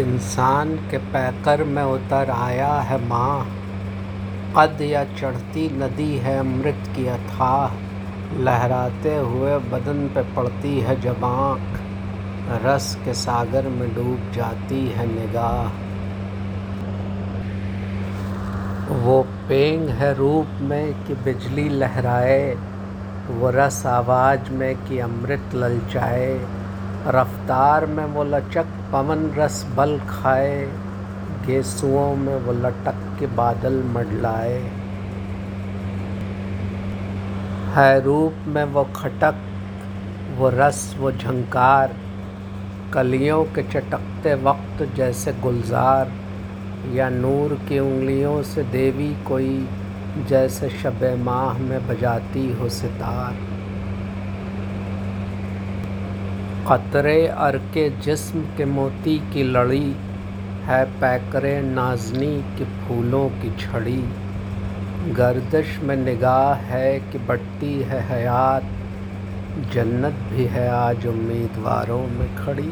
इंसान के पैकर में उतर आया है माँ। कद या चढ़ती नदी है, अमृत की अथाह। लहराते हुए बदन पे पड़ती है जब आँख रस के सागर में डूब जाती है निगाह। वो पेंग है रूप में कि बिजली लहराए, वो रस आवाज़ में कि अमृत ललचाए। रफ्तार में वो लचक पवन रस बल खाए, गेसुओं में वो लटक के बादल मडलाए। है रूप में वो खटक, वो रस, वो झंकार, कलियों के चटकते वक्त जैसे गुलजार, या नूर की उंगलियों से देवी कोई, जैसे शब माह में बजाती हो सितार। क़तरे अर के जिस्म के मोती की लड़ी है, पैकरे नाजनी के फूलों की छड़ी। गर्दिश में निगाह है कि बढ़ती है हयात, जन्नत भी है आज उम्मीदवारों में खड़ी।